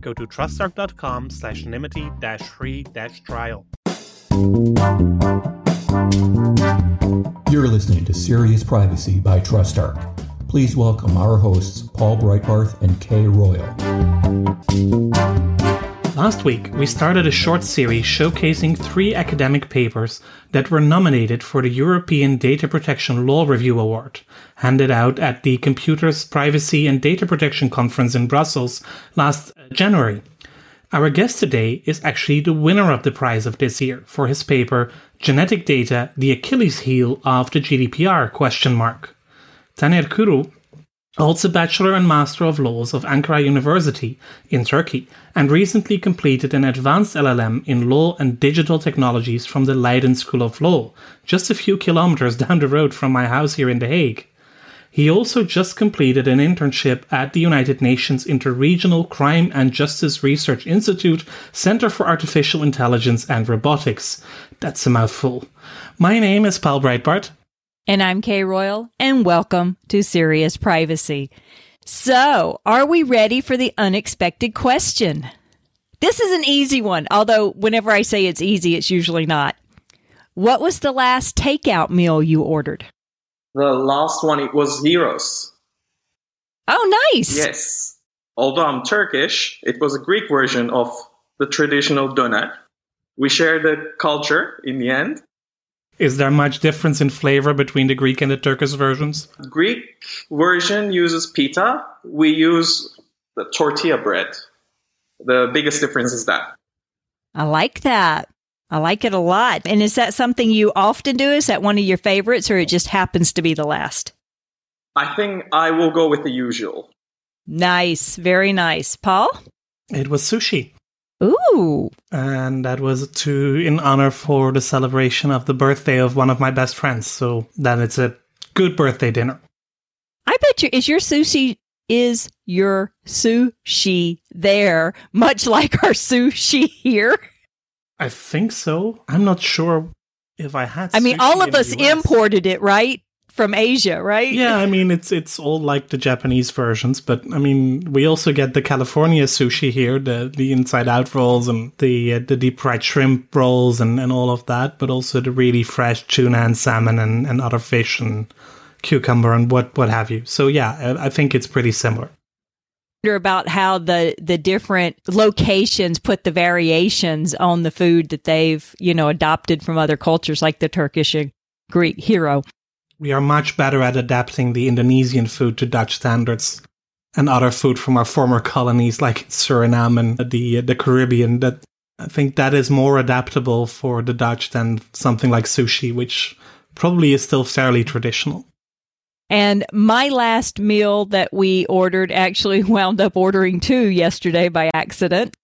go to trustarc.com slash nymity dash free dash trial. You're listening to Serious Privacy by TrustArc. Please welcome our hosts, Paul Breitbarth and Kay Royal. Last week, we started a short series showcasing three academic papers that were nominated for the European Data Protection Law Review Award, handed out at the Computers, Privacy and Data Protection Conference in Brussels last uh, January. Our guest today is actually the winner of the prize of this year for his paper Genetic Data: The Achilles Heel of the GDPR question mark. Taner Kuru holds a Bachelor and Master of Laws of Ankara University in Turkey, and recently completed an advanced LLM in Law and Digital Technologies from the Leiden School of Law, just a few kilometers down the road from my house here in The Hague. He also just completed an internship at the United Nations Interregional Crime and Justice Research Institute Center for Artificial Intelligence and Robotics. That's a mouthful. My name is Paul Breitbarth, and I'm Kay Royal, and welcome to Serious Privacy. So, are we ready for the unexpected question? This is an easy one, although whenever I say it's easy, it's usually not. What was the last takeout meal you ordered? The last one, it was gyros. Oh, nice. Yes. Although I'm Turkish, it was a Greek version of the traditional döner. We share the culture in the end. Is there much difference in flavor between the Greek and the Turkish versions? Greek version uses pita. We use the tortilla bread. The biggest difference is that. I like that. I like it a lot. And is that something you often do? Is that one of your favorites or it just happens to be the last? I think I will go with the usual. Nice. Very nice. Paul? It was sushi. Ooh. And that was to in honor for the celebration of the birthday of one of my best friends. So then it's a good birthday dinner. I bet you is your sushi is your sushi there, much like our sushi here. I think so. I'm not sure if I had. I mean, all of us imported it, right? from Asia, right? Yeah, I mean it's it's all like the Japanese versions, but I mean we also get the California sushi here, the the inside out rolls and the uh, the deep fried shrimp rolls and and all of that, but also the really fresh tuna and salmon and and other fish and cucumber and what what have you. So yeah, I think it's pretty similar about how the the different locations put the variations on the food that they've you know adopted from other cultures like the turkish and greek gyro we are much better at adapting the Indonesian food to Dutch standards and other food from our former colonies like Suriname and the the Caribbean that I think that is more adaptable for the Dutch than something like sushi which probably is still fairly traditional. And my last meal that we ordered actually wound up ordering two yesterday by accident.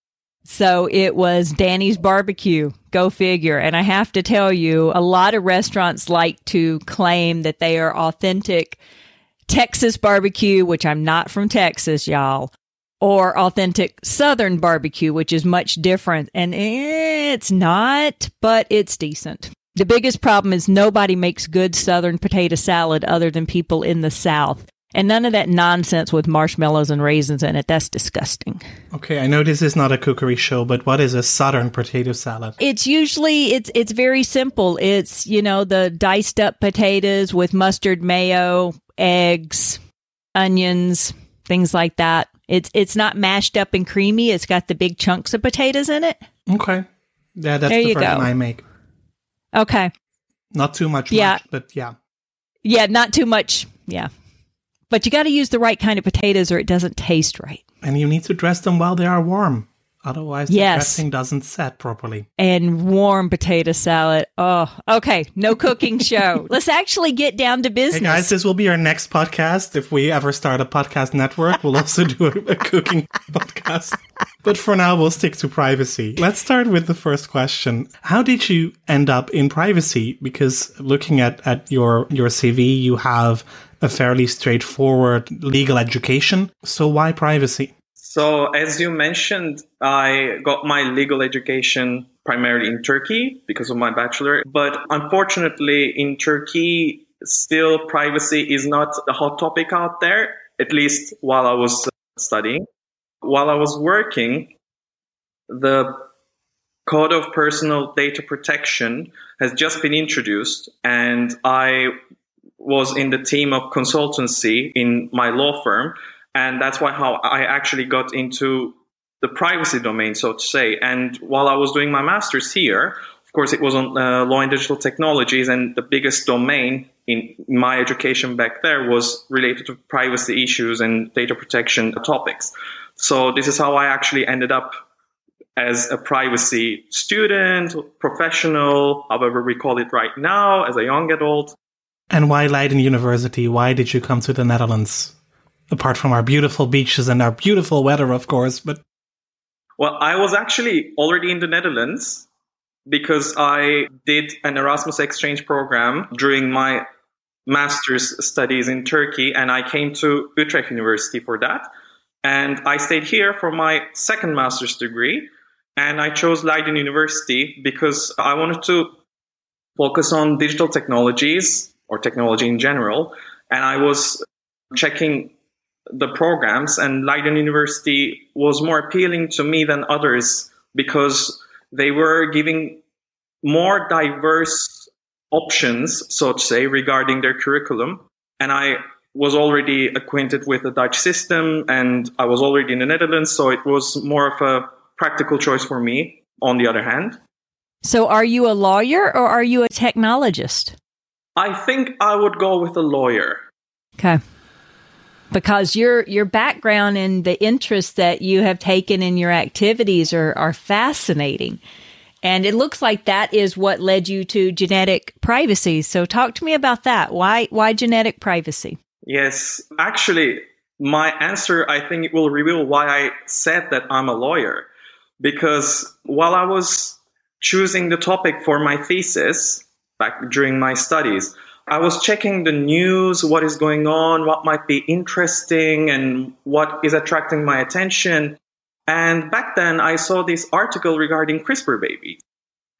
So it was Danny's barbecue. Go figure. And I have to tell you, a lot of restaurants like to claim that they are authentic Texas barbecue, which I'm not from Texas, y'all, or authentic Southern barbecue, which is much different. And it's not, but it's decent. The biggest problem is nobody makes good Southern potato salad other than people in the South. And none of that nonsense with marshmallows and raisins in it. That's disgusting. Okay, I know this is not a cookery show, but what is a southern potato salad? It's usually it's it's very simple. It's, you know, the diced up potatoes with mustard mayo, eggs, onions, things like that. It's it's not mashed up and creamy. It's got the big chunks of potatoes in it. Okay. Yeah, that's there the version go. I make. Okay. Not too much, yeah. Much, but yeah. Yeah, not too much. Yeah. But you got to use the right kind of potatoes or it doesn't taste right. And you need to dress them while they are warm. Otherwise, the Yes. dressing doesn't set properly. and warm potato salad. Oh, okay. No cooking show. Let's actually get down to business. Hey guys, this will be our next podcast. If we ever start a podcast network, we'll also do a, a cooking podcast. But for now, we'll stick to privacy. Let's start with the first question. How did you end up in privacy? Because looking at, at your, your CV, you have a fairly straightforward legal education. So why privacy? So, as you mentioned, I got my legal education primarily in Turkey because of my bachelor. But unfortunately, in Turkey, still privacy is not a hot topic out there, at least while I was studying. While I was working, the Code of Personal Data Protection has just been introduced, and I was in the team of consultancy in my law firm and that's why how I actually got into the privacy domain, so to say. And while I was doing my master's here, of course, it was on uh, law and digital technologies, and the biggest domain in my education back there was related to privacy issues and data protection topics. So this is how I actually ended up as a privacy student, professional, however we call it right now, as a young adult. And why Leiden University? Why did you come to the Netherlands? Apart from our beautiful beaches and our beautiful weather, of course, but Well, I was actually already in the Netherlands because I did an Erasmus exchange program during my master's studies in Turkey, and I came to Utrecht University for that. And I stayed here for my second master's degree, and I chose Leiden University because I wanted to focus on digital technologies or technology in general. And I was checking the programs, and Leiden University was more appealing to me than others because they were giving more diverse options, so to say, regarding their curriculum. And I was already acquainted with the Dutch system and I was already in the Netherlands, so it was more of a practical choice for me, on the other hand. so, are you a lawyer or are you a technologist? I think I would go with a lawyer. Okay. Because your your background and the interest that you have taken in your activities are, are fascinating. And it looks like that is what led you to genetic privacy. So talk to me about that. Why why genetic privacy? Yes, actually, my answer, I think it will reveal why I said that I'm a lawyer. Because while I was choosing the topic for my thesis back during my studies, I was checking the news, what is going on, what might be interesting, and what is attracting my attention. And back then, I saw this article regarding CRISPR babies.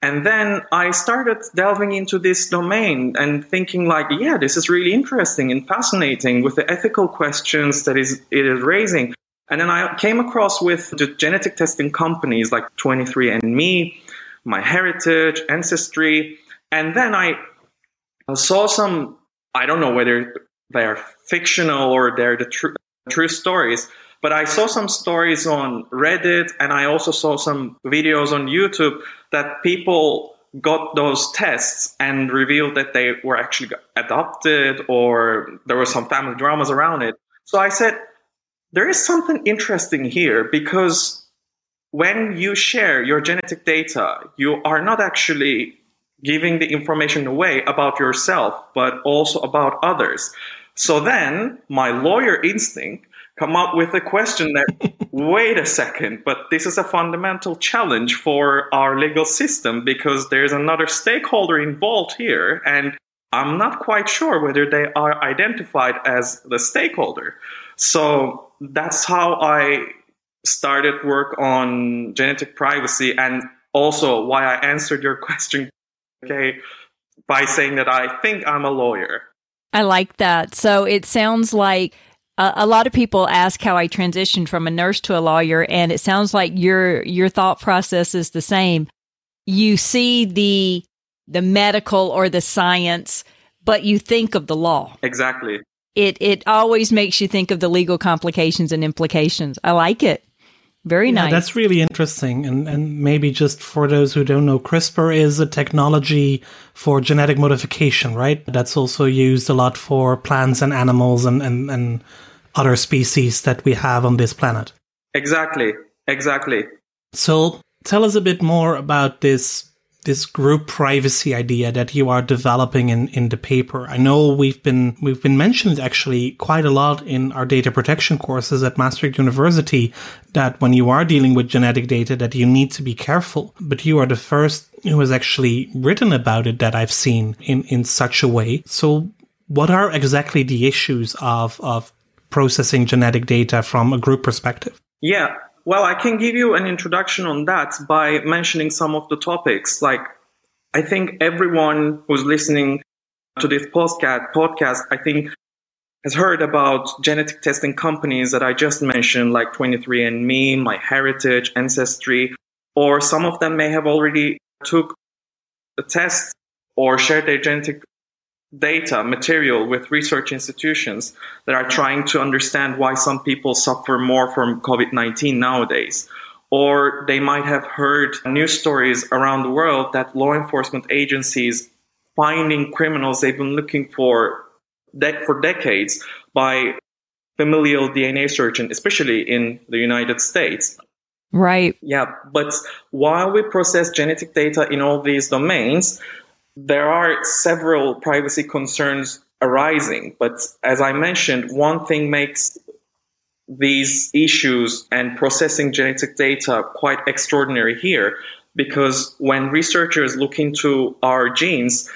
And then I started delving into this domain and thinking like, yeah, this is really interesting and fascinating with the ethical questions that is it is raising. And then I came across with the genetic testing companies like 23andMe, MyHeritage, Ancestry, and then I saw some. I don't know whether they are fictional or they're the true true stories, but I saw some stories on Reddit and I also saw some videos on YouTube that people got those tests and revealed that they were actually adopted or there were some family dramas around it. So I said, there is something interesting here because when you share your genetic data, you are not actually giving the information away about yourself, but also about others. So then my lawyer instinct come up with a question that wait a second but this is a fundamental challenge for our legal system because there's another stakeholder involved here and i'm not quite sure whether they are identified as the stakeholder so that's how i started work on genetic privacy and also why i answered your question okay by saying that i think i'm a lawyer I like that. So it sounds like a, a lot of people ask how I transitioned from a nurse to a lawyer, and it sounds like your your thought process is the same. You see the the medical or the science, but you think of the law. exactly It it always makes you think of the legal complications and implications. I like it. Very Yeah, nice. that's really interesting. And, and maybe just for those who don't know, CRISPR is a technology for genetic modification, right? That's also used a lot for plants and animals and, and, and other species that we have on this planet. exactly exactly So tell us a bit more about this this group privacy idea that you are developing in, in the paper. I know we've been we've been mentioned actually quite a lot in our data protection courses at Maastricht University that when you are dealing with genetic data that you need to be careful. But you are the first who has actually written about it that I've seen in, in such a way. So what are exactly the issues of, of processing genetic data from a group perspective? Yeah, well, I can give you an introduction on that by mentioning some of the topics. Like, I think everyone who's listening to this podcast, podcast, I think has heard about genetic testing companies that I just mentioned, like 23andMe, MyHeritage, Ancestry, or some of them may have already took a test or shared their genetic data material with research institutions that are trying to understand why some people suffer more from COVID 19 nowadays. Or they might have heard news stories around the world that law enforcement agencies finding criminals they've been looking for de- for decades by familial DNA searching, especially in the United States. Right. Yeah, but while we process genetic data in all these domains, there are several privacy concerns arising, but as I mentioned, one thing makes these issues and processing genetic data quite extraordinary here because when researchers look into our genes,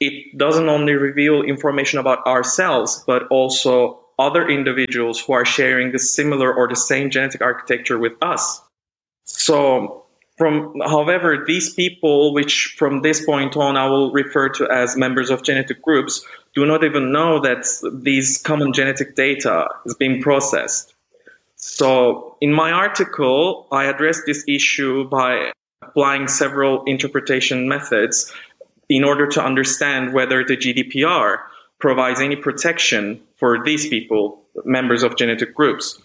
it doesn't only reveal information about ourselves, but also other individuals who are sharing the similar or the same genetic architecture with us. So from, however, these people, which from this point on I will refer to as members of genetic groups, do not even know that these common genetic data is being processed. So, in my article, I address this issue by applying several interpretation methods in order to understand whether the GDPR provides any protection for these people, members of genetic groups.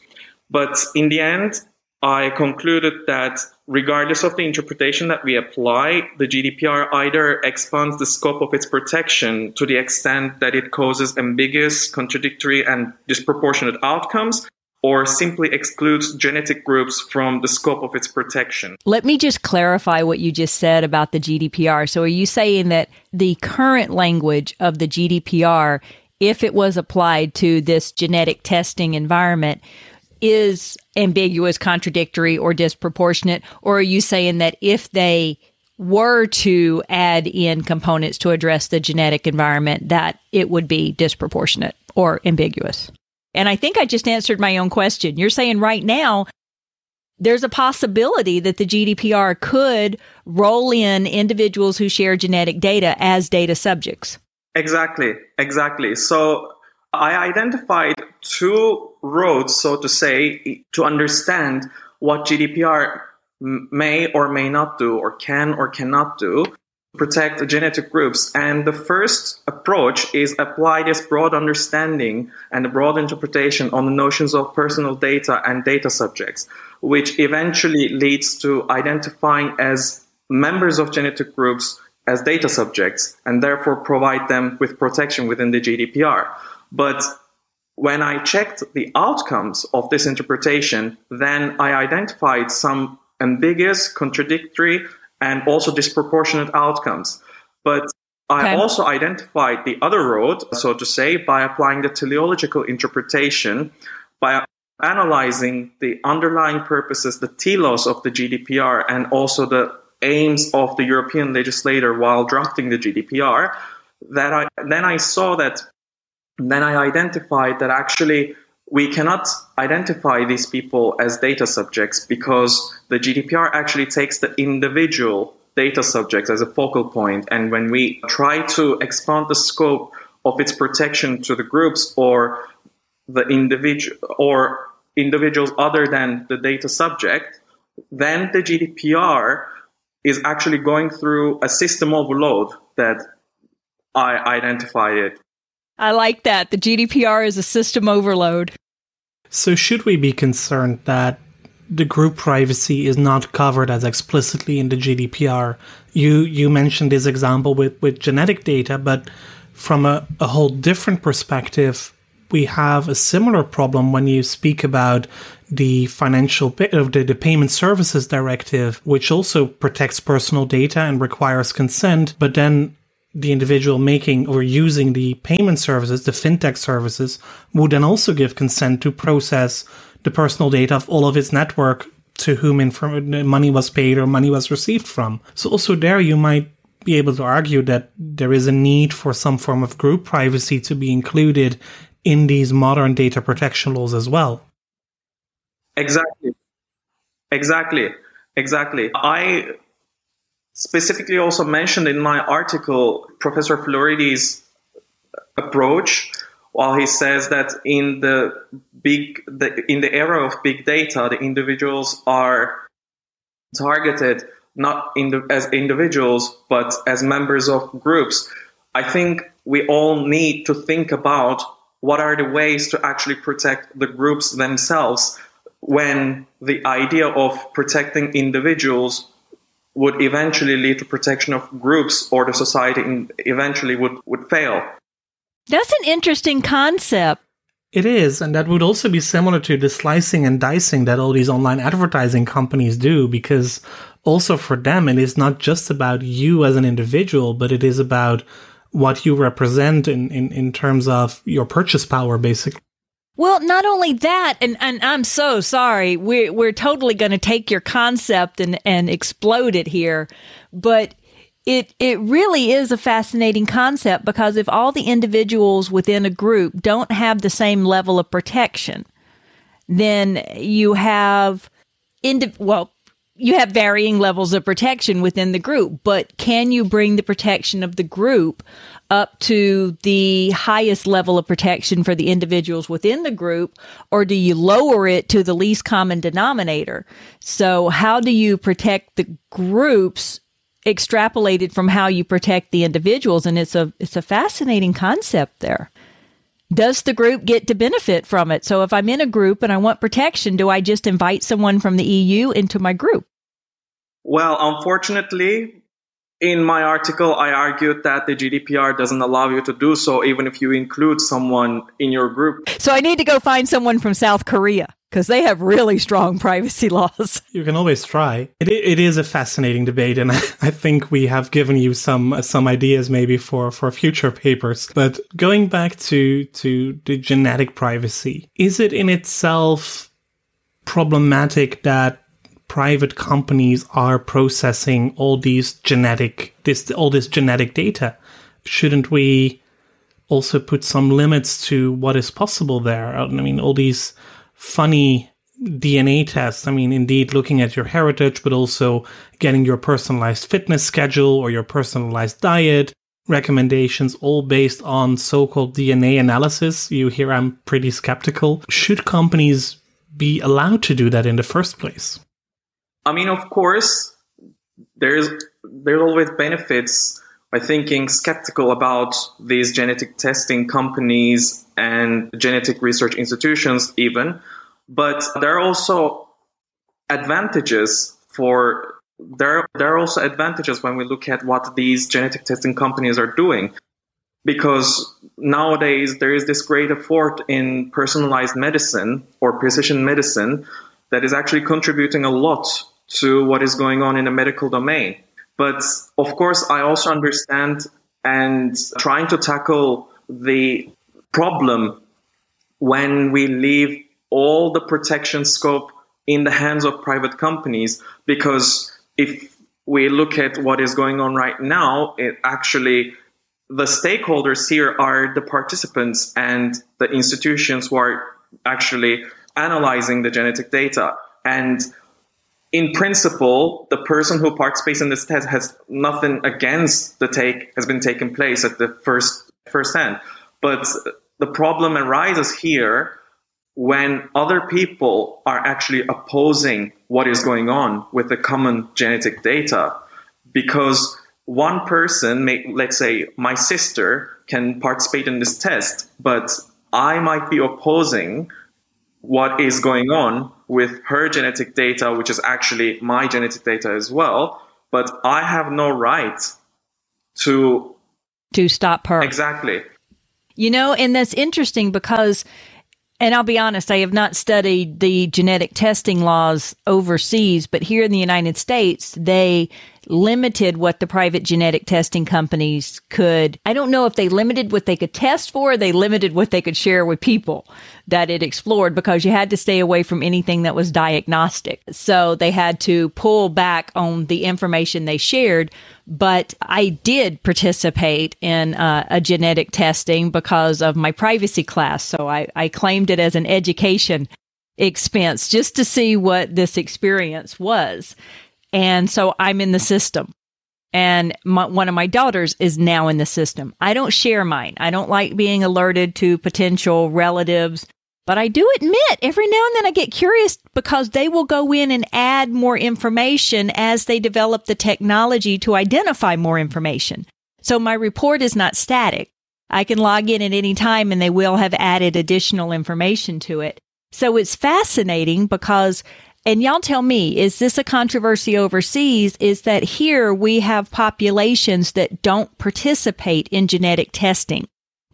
But in the end, I concluded that regardless of the interpretation that we apply, the GDPR either expands the scope of its protection to the extent that it causes ambiguous, contradictory, and disproportionate outcomes, or simply excludes genetic groups from the scope of its protection. Let me just clarify what you just said about the GDPR. So, are you saying that the current language of the GDPR, if it was applied to this genetic testing environment, is ambiguous, contradictory, or disproportionate? Or are you saying that if they were to add in components to address the genetic environment, that it would be disproportionate or ambiguous? And I think I just answered my own question. You're saying right now, there's a possibility that the GDPR could roll in individuals who share genetic data as data subjects. Exactly, exactly. So I identified two roads, so to say, to understand what GDPR may or may not do, or can or cannot do, protect genetic groups. And the first approach is apply this broad understanding and broad interpretation on the notions of personal data and data subjects, which eventually leads to identifying as members of genetic groups as data subjects and therefore provide them with protection within the GDPR. But when I checked the outcomes of this interpretation, then I identified some ambiguous, contradictory, and also disproportionate outcomes. But I okay. also identified the other road, so to say, by applying the teleological interpretation, by analyzing the underlying purposes, the telos of the GDPR, and also the aims of the European legislator while drafting the GDPR, that I then I saw that then I identified that actually we cannot identify these people as data subjects because the GDPR actually takes the individual data subjects as a focal point. And when we try to expand the scope of its protection to the groups or the individual or individuals other than the data subject, then the GDPR is actually going through a system overload that I identified it I like that. The GDPR is a system overload. So, should we be concerned that the group privacy is not covered as explicitly in the GDPR? You you mentioned this example with, with genetic data, but from a, a whole different perspective, we have a similar problem when you speak about the financial of uh, the, the payment services directive, which also protects personal data and requires consent, but then the individual making or using the payment services, the fintech services, would then also give consent to process the personal data of all of its network to whom inform- money was paid or money was received from. So also there you might be able to argue that there is a need for some form of group privacy to be included in these modern data protection laws as well. Exactly. Exactly. Exactly. I specifically also mentioned in my article Professor Floridi's approach while he says that in the big the, in the era of big data the individuals are targeted not in the, as individuals but as members of groups. I think we all need to think about what are the ways to actually protect the groups themselves when the idea of protecting individuals would eventually lead to protection of groups or the society eventually would, would fail. That's an interesting concept. It is, and that would also be similar to the slicing and dicing that all these online advertising companies do, because also for them, it is not just about you as an individual, but it is about what you represent in, in, in terms of your purchase power, basically. Well, not only that, and, and I'm so sorry, we're, we're totally going to take your concept and, and explode it here, but it, it really is a fascinating concept because if all the individuals within a group don't have the same level of protection, then you have, indi- well, you have varying levels of protection within the group, but can you bring the protection of the group up to the highest level of protection for the individuals within the group, or do you lower it to the least common denominator? So, how do you protect the groups extrapolated from how you protect the individuals? And it's a it's a fascinating concept there. Does the group get to benefit from it? So, if I'm in a group and I want protection, do I just invite someone from the EU into my group? Well, unfortunately, in my article, I argued that the GDPR doesn't allow you to do so, even if you include someone in your group. So I need to go find someone from South Korea because they have really strong privacy laws. You can always try. It, it is a fascinating debate, and I think we have given you some some ideas maybe for for future papers. But going back to to the genetic privacy, is it in itself problematic that private companies are processing all these genetic this all this genetic data. Shouldn't we also put some limits to what is possible there? I mean all these funny dna tests i mean indeed looking at your heritage but also getting your personalized fitness schedule or your personalized diet recommendations all based on so-called dna analysis. You hear i'm pretty skeptical. Should companies be allowed to do that in the first place I mean, of course, there's there's always benefits by thinking skeptical about these genetic testing companies and genetic research institutions, even. But there are also advantages for there there are also advantages when we look at what these genetic testing companies are doing because nowadays there is this great effort in personalized medicine or precision medicine that is actually contributing a lot to what is going on in the medical domain. But of course, I also understand and trying to tackle the problem when we leave all the protection scope in the hands of private companies because if we look at what is going on right now it actually the stakeholders here are the participants and the institutions who are actually analyzing the genetic data and in principle, the person who participates in this test has nothing against the take has been taken place at the first first hand. But the problem arises here when other people are actually opposing what is going on with the common genetic data because one person may let's say my sister can participate in this test but i might be opposing what is going on with her genetic data, which is actually my genetic data as well. But I have no right to to stop her. Exactly. You know, and that's interesting because and I'll be honest, I have not studied the genetic testing laws overseas, but here in the United States, they limited what the private genetic testing companies could. I don't know if they limited what they could test for, they limited what they could share with people that it explored because you had to stay away from anything that was diagnostic. So they had to pull back on the information they shared. But I did participate in uh, a genetic testing because of my privacy class. So I, I claimed it as an education expense just to see what this experience was. And so I'm in the system. And my, one of my daughters is now in the system. I don't share mine. I don't like being alerted to potential relatives, but I do admit every now and then I get curious because they will go in and add more information as they develop the technology to identify more information. So my report is not static. I can log in at any time and they will have added additional information to it. So it's fascinating because and y'all tell me, is this a controversy overseas? Is that here we have populations that don't participate in genetic testing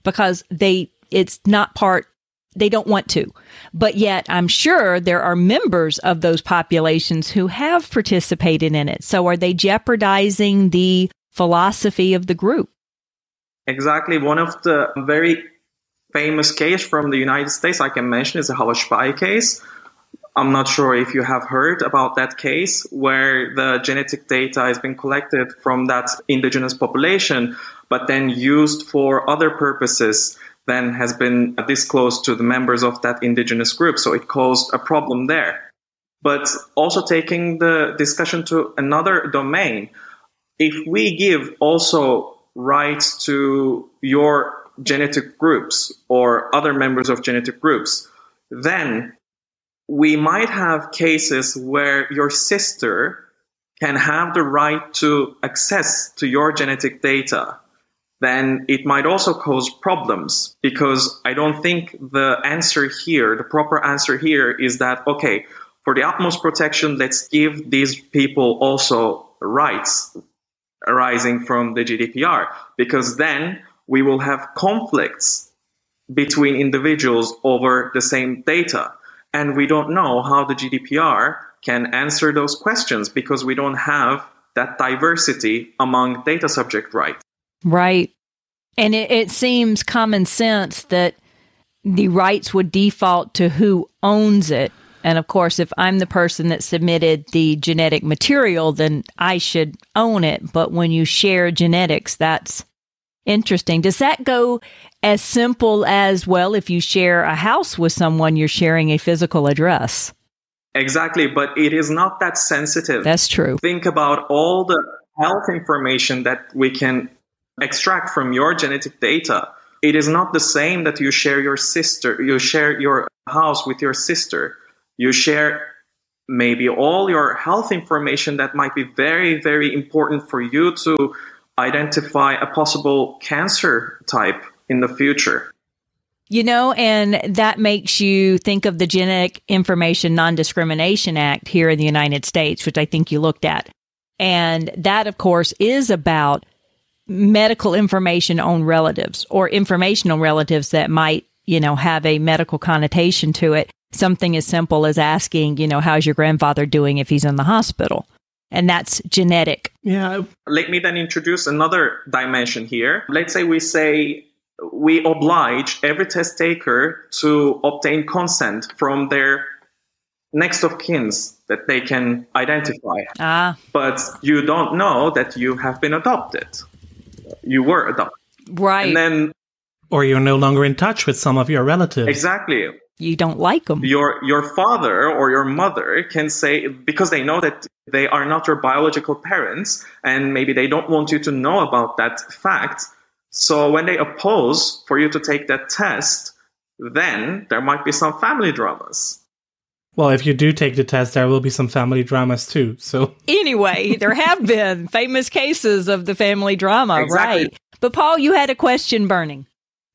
because they, it's not part, they don't want to. But yet I'm sure there are members of those populations who have participated in it. So are they jeopardizing the philosophy of the group? Exactly. One of the very famous case from the United States I can mention is the Havasupai case I'm not sure if you have heard about that case where the genetic data has been collected from that indigenous population, but then used for other purposes then has been disclosed to the members of that indigenous group. So it caused a problem there. But also taking the discussion to another domain, if we give also rights to your genetic groups or other members of genetic groups, then we might have cases where your sister can have the right to access to your genetic data then it might also cause problems because I don't think the answer here, the proper answer here is that, okay, for the utmost protection, let's give these people also rights arising from the GDPR because then we will have conflicts between individuals over the same data. And we don't know how the GDPR can answer those questions because we don't have that diversity among data subject rights. Right. And it, it, seems common sense that the rights would default to who owns it. And of course, if I'm the person that submitted the genetic material, then I should own it. But when you share genetics, that's interesting. Does that go as simple as, well, if you share a house with someone, you're sharing a physical address. Exactly, but it is not that sensitive. That's true. Think about all the health information that we can extract from your genetic data. It is not the same that you share your sister, you share your house with your sister. You share maybe all your health information that might be very, very important for you to identify a possible cancer type in the future. You know, and that makes you think of the Genetic Information Non Discrimination Act here in the United States, which I think you looked at. And that, of course, is about medical information on relatives or informational relatives that might, you know, have a medical connotation to it. Something as simple as asking, you know, how's your grandfather doing if he's in the hospital? And that's genetic. Yeah. Let me then introduce another dimension here. Let's say we say we oblige every test taker to obtain consent from their next of kins that they can identify. Ah. But you don't know that you have been adopted. You were adopted. Right. And then or you're no longer in touch with some of your relatives. Exactly. You don't like them. Your your father or your mother can say because they know that they are not your biological parents and maybe they don't want you to know about that fact so when they oppose for you to take that test, then there might be some family dramas. Well, if you do take the test, there will be some family dramas too. So anyway, there have been famous cases of the family drama, exactly. right? But Paul, you had a question burning.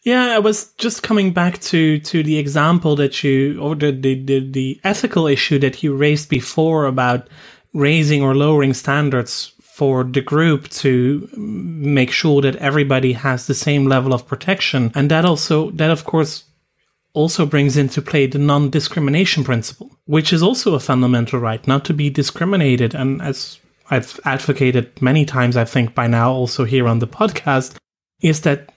Yeah, I was just coming back to to the example that you or the the, the, the ethical issue that you raised before about raising or lowering standards for the group to make sure that everybody has the same level of protection. And that also, that of course also brings into play the non-discrimination principle, which is also a fundamental right, not to be discriminated. And as I've advocated many times, I think by now also here on the podcast, is that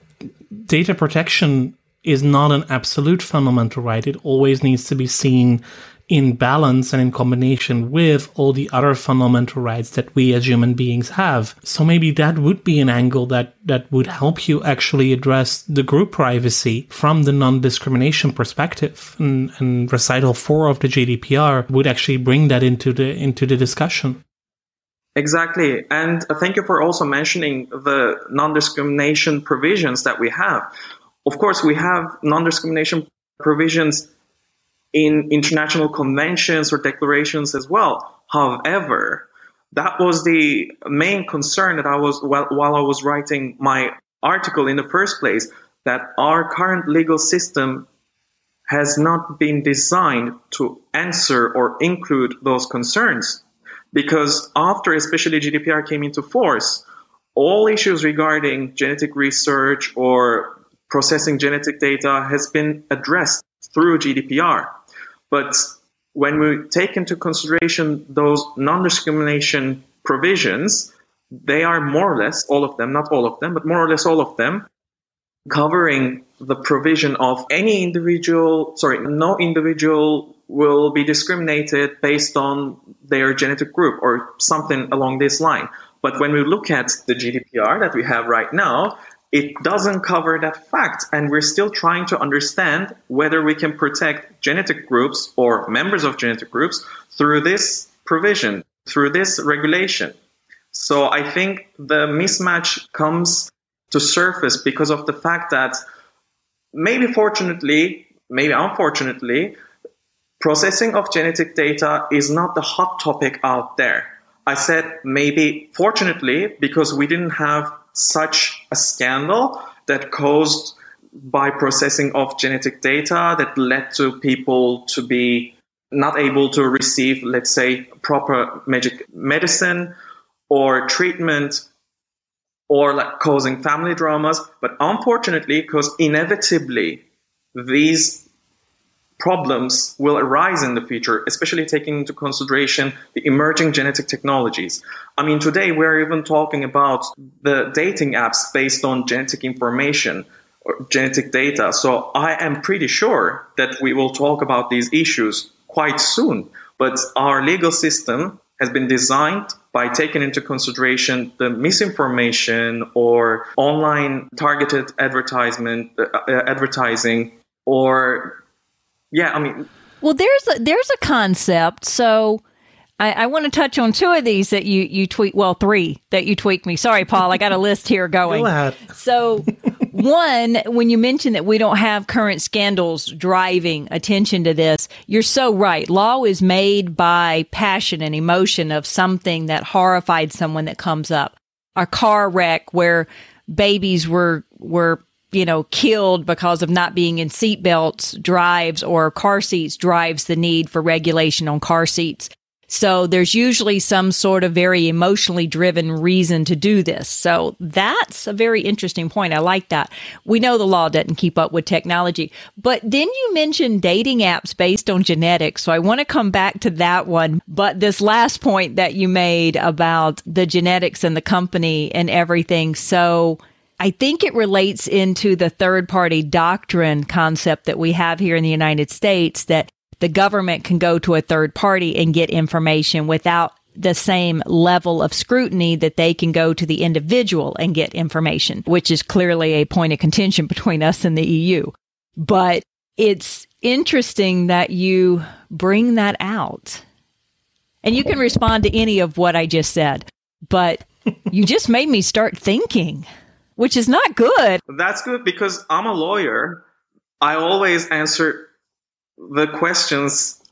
data protection is not an absolute fundamental right. It always needs to be seen in balance and in combination with all the other fundamental rights that we as human beings have. So maybe that would be an angle that, that would help you actually address the group privacy from the non-discrimination perspective. And, and recital four of the GDPR would actually bring that into the, into the discussion. Exactly. And thank you for also mentioning the non discrimination provisions that we have. Of course, we have non discrimination provisions in international conventions or declarations as well. However, that was the main concern that I was while, while I was writing my article in the first place that our current legal system has not been designed to answer or include those concerns because after especially GDPR came into force all issues regarding genetic research or processing genetic data has been addressed through GDPR but when we take into consideration those non discrimination provisions, they are more or less all of them, not all of them, but more or less all of them, covering the provision of any individual, sorry, no individual will be discriminated based on their genetic group or something along this line. But when we look at the GDPR that we have right now, it doesn't cover that fact. And we're still trying to understand whether we can protect genetic groups or members of genetic groups through this provision, through this regulation. So I think the mismatch comes to surface because of the fact that maybe fortunately, maybe unfortunately, processing of genetic data is not the hot topic out there. I said maybe fortunately because we didn't have such a scandal that caused by processing of genetic data that led to people to be not able to receive, let's say, proper magic medicine or treatment or like causing family dramas. But unfortunately, because inevitably these problems will arise in the future, especially taking into consideration the emerging genetic technologies. I mean, today we're even talking about the dating apps based on genetic information or genetic data. So I am pretty sure that we will talk about these issues quite soon. But our legal system has been designed by taking into consideration the misinformation or online targeted advertisement uh, uh advertising or yeah, I mean, well, there's a, there's a concept. So I, I want to touch on two of these that you you tweet. Well, three that you tweaked me. Sorry, Paul. I got a list here going. Go ahead. So one, when you mention that we don't have current scandals driving attention to this, you're so right. Law is made by passion and emotion of something that horrified someone that comes up. A car wreck where babies were were you know, killed because of not being in seatbelts drives or car seats drives the need for regulation on car seats. So there's usually some sort of very emotionally driven reason to do this. So that's a very interesting point. I like that. We know the law doesn't keep up with technology, but then you mentioned dating apps based on genetics. So I want to come back to that one. But this last point that you made about the genetics and the company and everything. So I think it relates into the third party doctrine concept that we have here in the United States that the government can go to a third party and get information without the same level of scrutiny that they can go to the individual and get information, which is clearly a point of contention between us and the EU. But it's interesting that you bring that out. And you can respond to any of what I just said, but you just made me start thinking which is not good. That's good because I'm a lawyer. I always answer the questions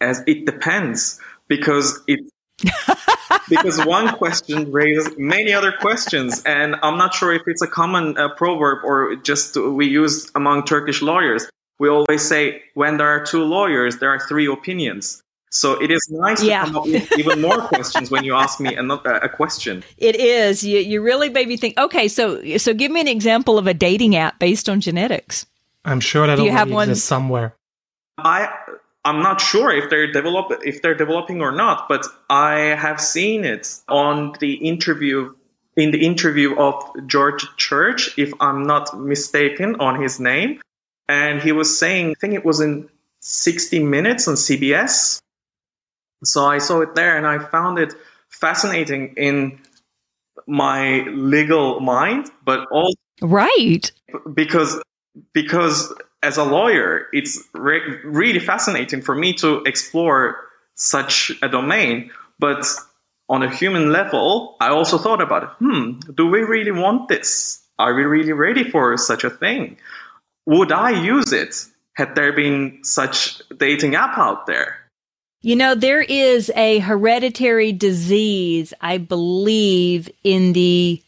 as it depends because it because one question raises many other questions and i'm not sure if it's a common uh, proverb or just we use among turkish lawyers we always say when there are two lawyers there are three opinions So it is nice Yeah. to come up with even more questions when you ask me another uh, a question. It is. You, you really made me think. Okay, so so give me an example of a dating app based on genetics. I'm sure that you already have one? somewhere. I I'm not sure if they're develop if they're developing or not, but I have seen it on the interview in the interview of George Church, if I'm not mistaken on his name, and he was saying I think it was in 60 Minutes on CBS. So I saw it there, and I found it fascinating in my legal mind, but also Right. because because as a lawyer, it's re- really fascinating for me to explore such a domain. But on a human level, I also thought about, hmm, do we really want this? Are we really ready for such a thing? Would I use it had there been such dating app out there? You know, there is a hereditary disease, I believe, in the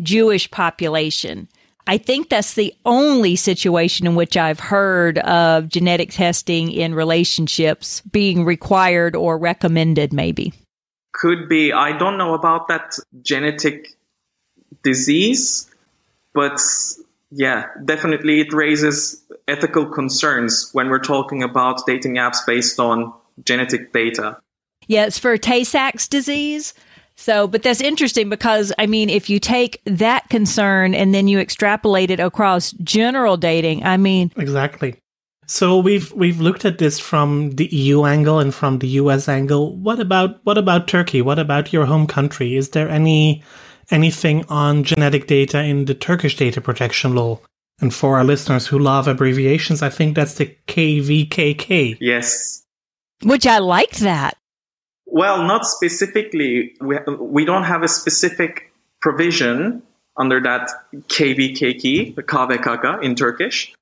Jewish population. I think that's the only situation in which I've heard of genetic testing in relationships being required or recommended, maybe. could be i don't know about that genetic disease but yeah definitely it raises ethical concerns when we're talking about dating apps based on genetic data Yeah, it's for Tay Sachs disease. So, but that's interesting because, I mean, if you take that concern and then you extrapolate it across general dating, I mean, Exactly. So we've we've looked at this from the EU angle and from the US angle. What about what about Turkey? What about your home country? Is there any anything on genetic data in the Turkish data protection law? And for our listeners who love abbreviations, I think that's the KVKK. yes which I liked that. well not specifically we, we don't have a specific provision under that kvkk the kvkk in turkish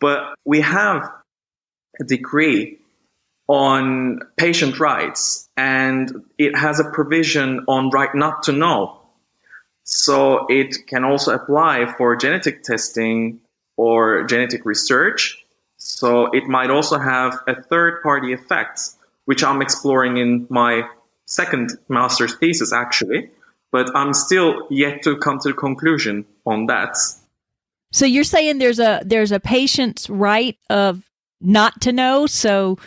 but we have a decree on patient rights and it has a provision on right not to know so it can also apply for genetic testing or genetic research so it might also have a third party effects, which i'm exploring in my second master's thesis actually but i'm still yet to come to the conclusion on that So you're saying there's a there's a patient's right of not to know. So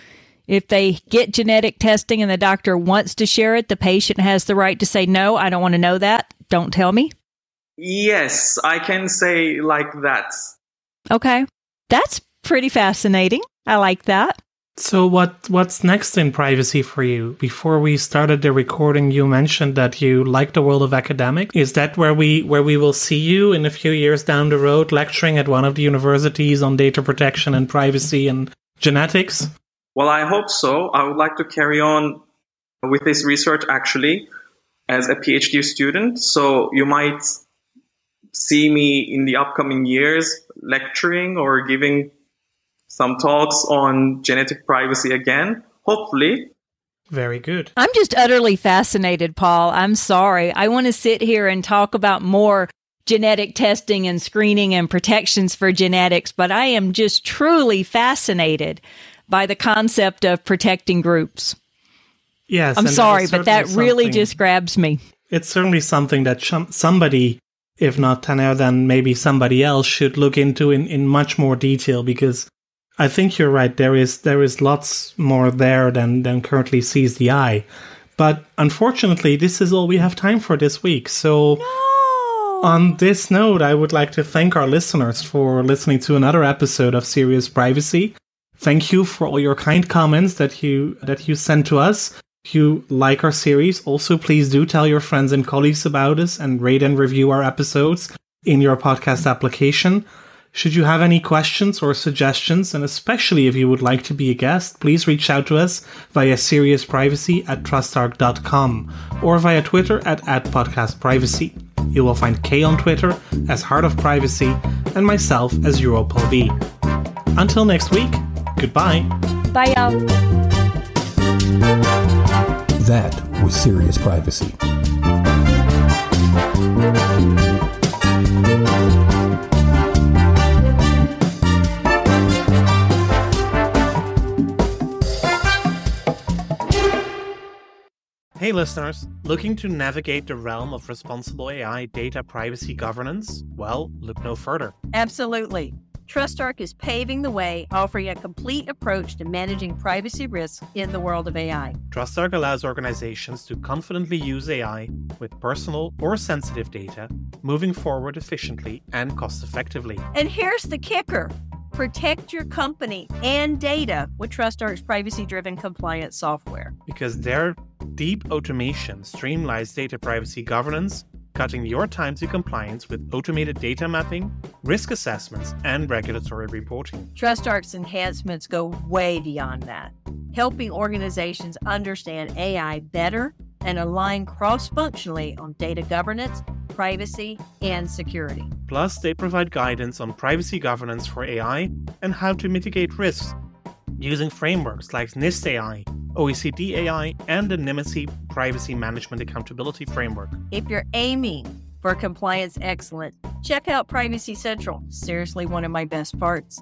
if they get genetic testing and the doctor wants to share it, the patient has the right to say no. I don't want to know that. Don't tell me. yes i can say like that Okay, that's pretty fascinating. I like that. So what what's next in privacy for you? Before we started the recording, you mentioned that you like the world of academic. Is that where we where we will see you in a few years down the road, lecturing at one of the universities on data protection and privacy and genetics? Well, I hope so. I would like to carry on with this research actually as a PhD student. So you might see me in the upcoming years lecturing or giving some talks on genetic privacy again. Hopefully. Very good. I'm just utterly fascinated, Paul. I'm sorry. I want to sit here and talk about more genetic testing and screening and protections for genetics, but I am just truly fascinated by the concept of protecting groups. Yes, I'm sorry, but that really just grabs me. it's certainly something that sh- somebody, if not Tanner, then maybe somebody else should look into in, in much more detail because I think you're right. There is there is lots more there than than currently sees the eye. But unfortunately, this is all we have time for this week. So on this note, I would like to thank our listeners for listening to another episode of Serious Privacy. Thank you for all your kind comments that you that you sent to us. If you like our series, also please do tell your friends and colleagues about us and rate and review our episodes in your podcast application. Should you have any questions or suggestions, and especially if you would like to be a guest, please reach out to us via seriousprivacy at trustarc.com or via Twitter at, at podcastprivacy. You will find Kay on Twitter as Heart of Privacy and myself as EuroPaulB. Until next week, goodbye. Bye, y'all. That was Serious Privacy. Hey, listeners, looking to navigate the realm of responsible AI data privacy governance? Well, look no further. Absolutely. TrustArc is paving the way, offering a complete approach to managing privacy risks in the world of AI. TrustArc allows organizations to confidently use AI with personal or sensitive data, moving forward efficiently and cost effectively. And here's the kicker protect your company and data with TrustArc's privacy driven compliance software. Because their deep automation streamlines data privacy governance cutting your time to compliance with automated data mapping, risk assessments, and regulatory reporting. TrustArc's enhancements go way beyond that, helping organizations understand AI better and align cross functionally on data governance, privacy, and security. Plus, they provide guidance on privacy governance for AI and how to mitigate risks using frameworks like NIST AI OECD AI, and the Nymity Privacy Management Accountability Framework. If you're aiming for compliance excellence, check out Privacy Central. Seriously, one of my best parts.